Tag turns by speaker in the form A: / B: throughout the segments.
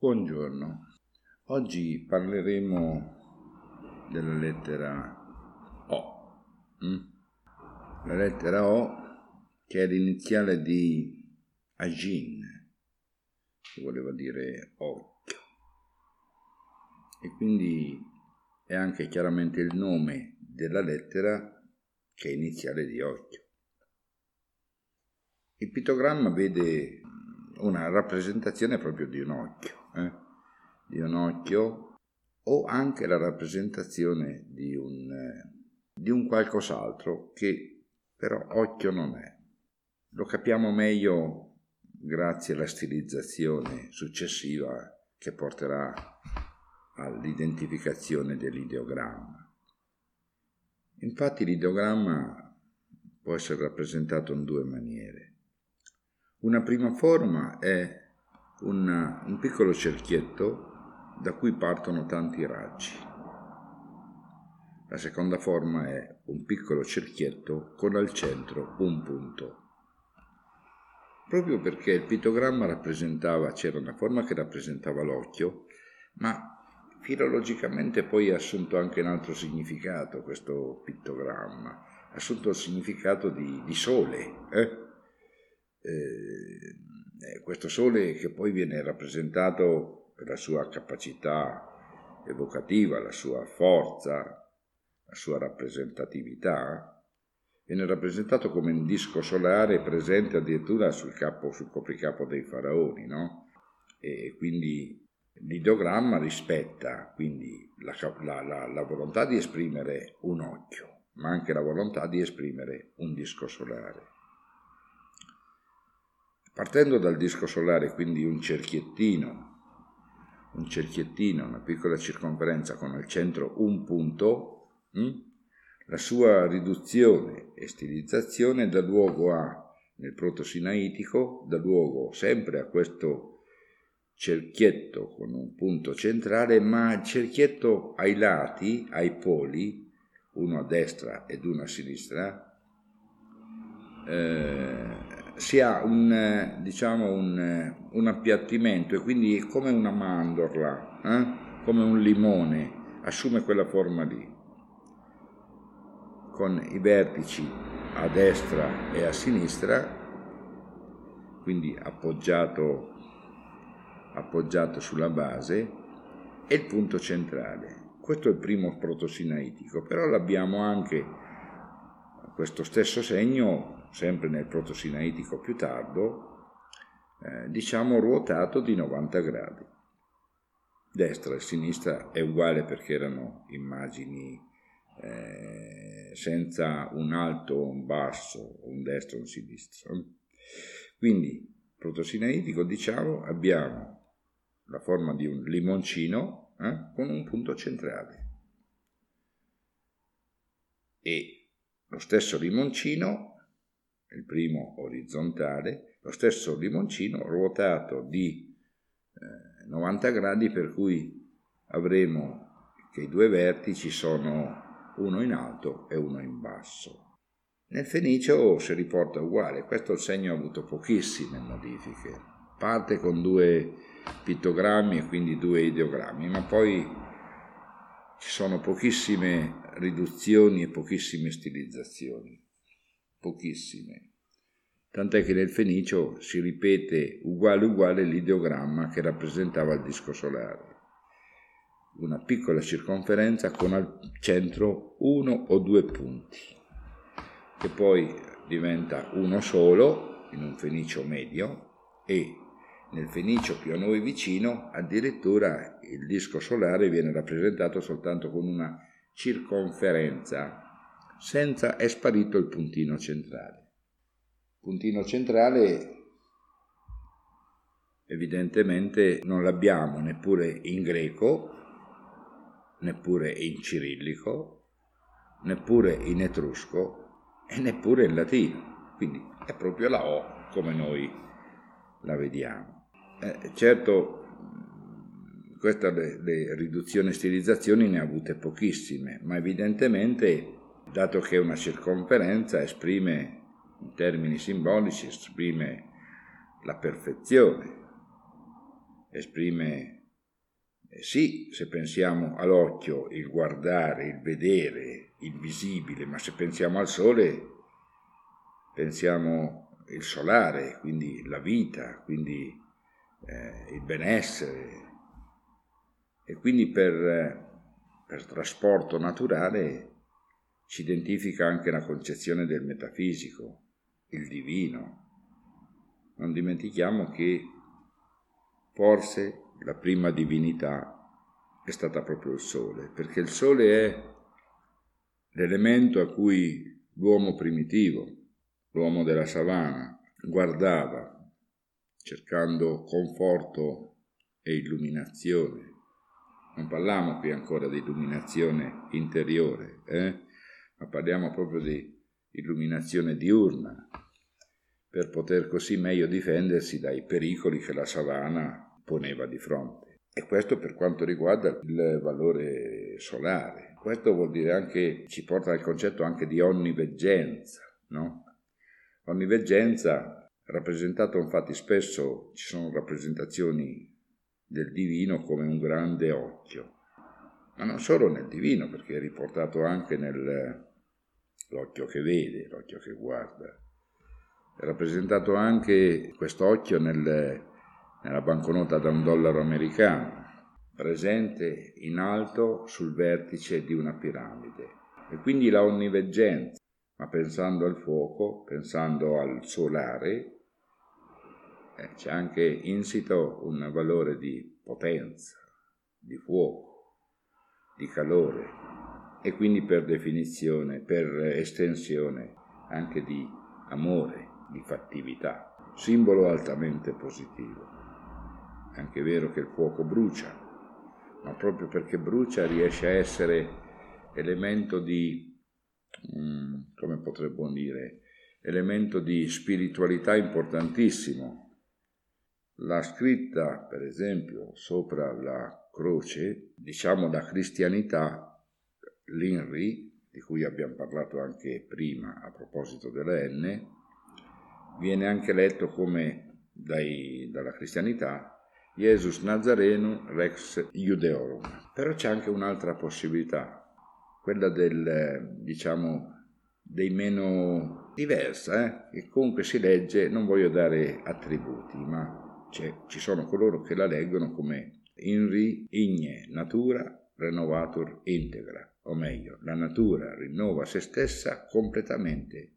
A: Buongiorno, oggi parleremo della lettera O. Mm? La lettera O che è l'iniziale di Ajin, che voleva dire occhio, e quindi è anche chiaramente il nome della lettera che è iniziale di occhio. Il pittogramma vede una rappresentazione proprio di un occhio eh, di un occhio o anche la rappresentazione di un, eh, di un qualcos'altro che però occhio non è. Lo capiamo meglio grazie alla stilizzazione successiva che porterà all'identificazione dell'ideogramma. Infatti l'ideogramma può essere rappresentato in due maniere. Una prima forma è un, un piccolo cerchietto da cui partono tanti raggi. La seconda forma è un piccolo cerchietto con al centro un punto. Proprio perché il pittogramma rappresentava, c'era una forma che rappresentava l'occhio, ma filologicamente poi ha assunto anche un altro significato questo pittogramma, ha assunto il significato di, di sole. Eh? Eh, eh, questo sole che poi viene rappresentato per la sua capacità evocativa, la sua forza, la sua rappresentatività, viene rappresentato come un disco solare presente addirittura sul, capo, sul copricapo dei faraoni, no? E quindi l'ideogramma rispetta quindi la, la, la, la volontà di esprimere un occhio, ma anche la volontà di esprimere un disco solare. Partendo dal disco solare, quindi un cerchiettino, un cerchiettino, una piccola circonferenza con al centro un punto, hm? la sua riduzione e stilizzazione dà luogo a, nel proto-sinaitico, dà luogo sempre a questo cerchietto con un punto centrale, ma il cerchietto ai lati, ai poli, uno a destra ed uno a sinistra, eh, si ha un, diciamo un, un, appiattimento e quindi è come una mandorla, eh? come un limone, assume quella forma lì, con i vertici a destra e a sinistra, quindi appoggiato, appoggiato sulla base, e il punto centrale. Questo è il primo protosinaitico, però l'abbiamo anche questo stesso segno sempre nel protosinaitico più tardo, eh, diciamo ruotato di 90 gradi. Destra e sinistra è uguale perché erano immagini eh, senza un alto, un basso, un destro, un sinistro. Quindi, protosinaitico, diciamo, abbiamo la forma di un limoncino eh, con un punto centrale. E lo stesso limoncino il primo orizzontale, lo stesso limoncino ruotato di eh, 90 gradi per cui avremo che i due vertici sono uno in alto e uno in basso. Nel fenicio si riporta uguale, questo il segno ha avuto pochissime modifiche, parte con due pittogrammi e quindi due ideogrammi, ma poi ci sono pochissime riduzioni e pochissime stilizzazioni pochissime. Tant'è che nel Fenicio si ripete uguale uguale l'ideogramma che rappresentava il disco solare. Una piccola circonferenza con al centro uno o due punti, che poi diventa uno solo in un Fenicio medio e nel Fenicio più a noi vicino addirittura il disco solare viene rappresentato soltanto con una circonferenza senza è sparito il puntino centrale. Puntino centrale evidentemente non l'abbiamo neppure in greco, neppure in cirillico, neppure in etrusco e neppure in latino. Quindi è proprio la O come noi la vediamo. Eh, certo, queste le, le riduzioni e stilizzazioni ne ha avute pochissime, ma evidentemente dato che una circonferenza esprime, in termini simbolici, esprime la perfezione. esprime eh, sì, se pensiamo all'occhio, il guardare, il vedere, il visibile, ma se pensiamo al sole, pensiamo il solare, quindi la vita, quindi eh, il benessere. E quindi per, per trasporto naturale ci identifica anche la concezione del metafisico, il divino. Non dimentichiamo che forse la prima divinità è stata proprio il sole, perché il sole è l'elemento a cui l'uomo primitivo, l'uomo della savana, guardava cercando conforto e illuminazione. Non parliamo qui ancora di illuminazione interiore, eh? ma parliamo proprio di illuminazione diurna, per poter così meglio difendersi dai pericoli che la savana poneva di fronte. E questo per quanto riguarda il valore solare. Questo vuol dire anche, ci porta al concetto anche di onniveggenza, no? Onniveggenza rappresentato infatti spesso ci sono rappresentazioni del divino come un grande occhio, ma non solo nel divino, perché è riportato anche nell'occhio che vede, l'occhio che guarda. È rappresentato anche questo occhio nel, nella banconota da un dollaro americano, presente in alto sul vertice di una piramide. E quindi la onniveggenza, ma pensando al fuoco, pensando al solare, eh, c'è anche insito un valore di potenza, di fuoco, di calore e quindi per definizione, per estensione anche di amore, di fattività, simbolo altamente positivo. È anche vero che il fuoco brucia, ma proprio perché brucia riesce a essere elemento di, mm, come potremmo dire, elemento di spiritualità importantissimo. La scritta, per esempio, sopra la croce, diciamo la cristianità, l'INRI, di cui abbiamo parlato anche prima a proposito della N, viene anche letto come dai, dalla cristianità Jesus Nazareno Rex Iudeorum. Però c'è anche un'altra possibilità, quella del, diciamo, dei meno diversa, eh? che comunque si legge, non voglio dare attributi, ma ci sono coloro che la leggono come Inri Igne Natura Renovatur Integra, o meglio, la natura rinnova se stessa completamente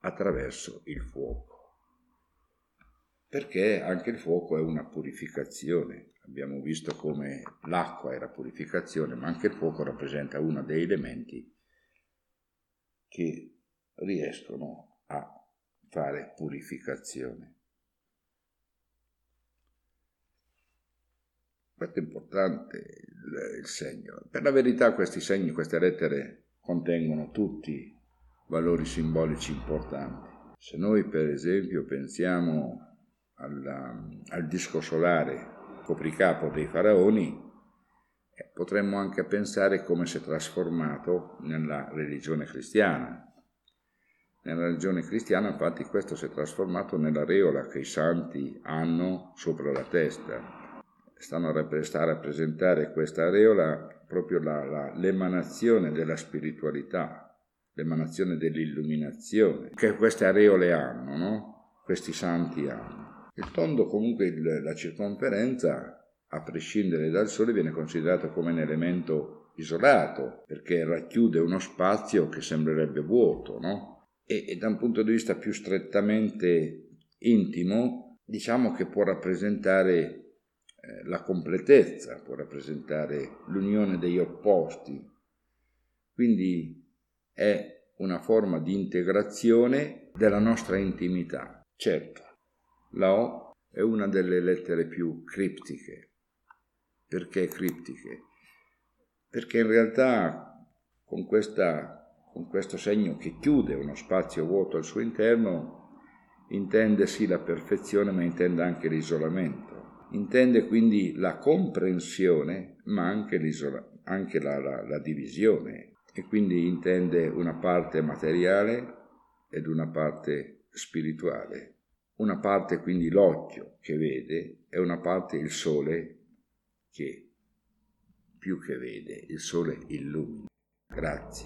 A: attraverso il fuoco perché anche il fuoco è una purificazione. Abbiamo visto come l'acqua era purificazione, ma anche il fuoco rappresenta uno dei elementi che riescono a fare purificazione. Questo è importante il, il, segno. Per la verità questi segni, queste lettere contengono tutti valori simbolici importanti. Se noi per esempio pensiamo alla, al disco solare copricapo dei faraoni, eh, potremmo anche pensare come si è trasformato nella religione cristiana. Nella religione cristiana infatti questo si è trasformato nell'areola che i santi hanno sopra la testa. Stanno a, sta a rappresentare questa areola proprio la, la, l'emanazione della spiritualità, l'emanazione dell'illuminazione, che queste areole hanno, no? questi santi hanno. Il tondo comunque il, la circonferenza, a prescindere dal Sole, viene considerato come un elemento isolato, perché racchiude uno spazio che sembrerebbe vuoto, no? E, e da un punto di vista più strettamente intimo, diciamo che può rappresentare la completezza, può rappresentare l'unione degli opposti. Quindi è una forma di integrazione della nostra intimità. Certo, la O è una delle lettere più criptiche. Perché criptiche? Perché in realtà con, questa, con questo segno che chiude uno spazio vuoto al suo interno intende sì la perfezione ma intende anche l'isolamento. Intende quindi la comprensione ma anche, anche la, la, la divisione e quindi intende una parte materiale ed una parte spirituale. Una parte quindi l'occhio che vede e una parte il sole che più che vede, il sole illumina. Grazie.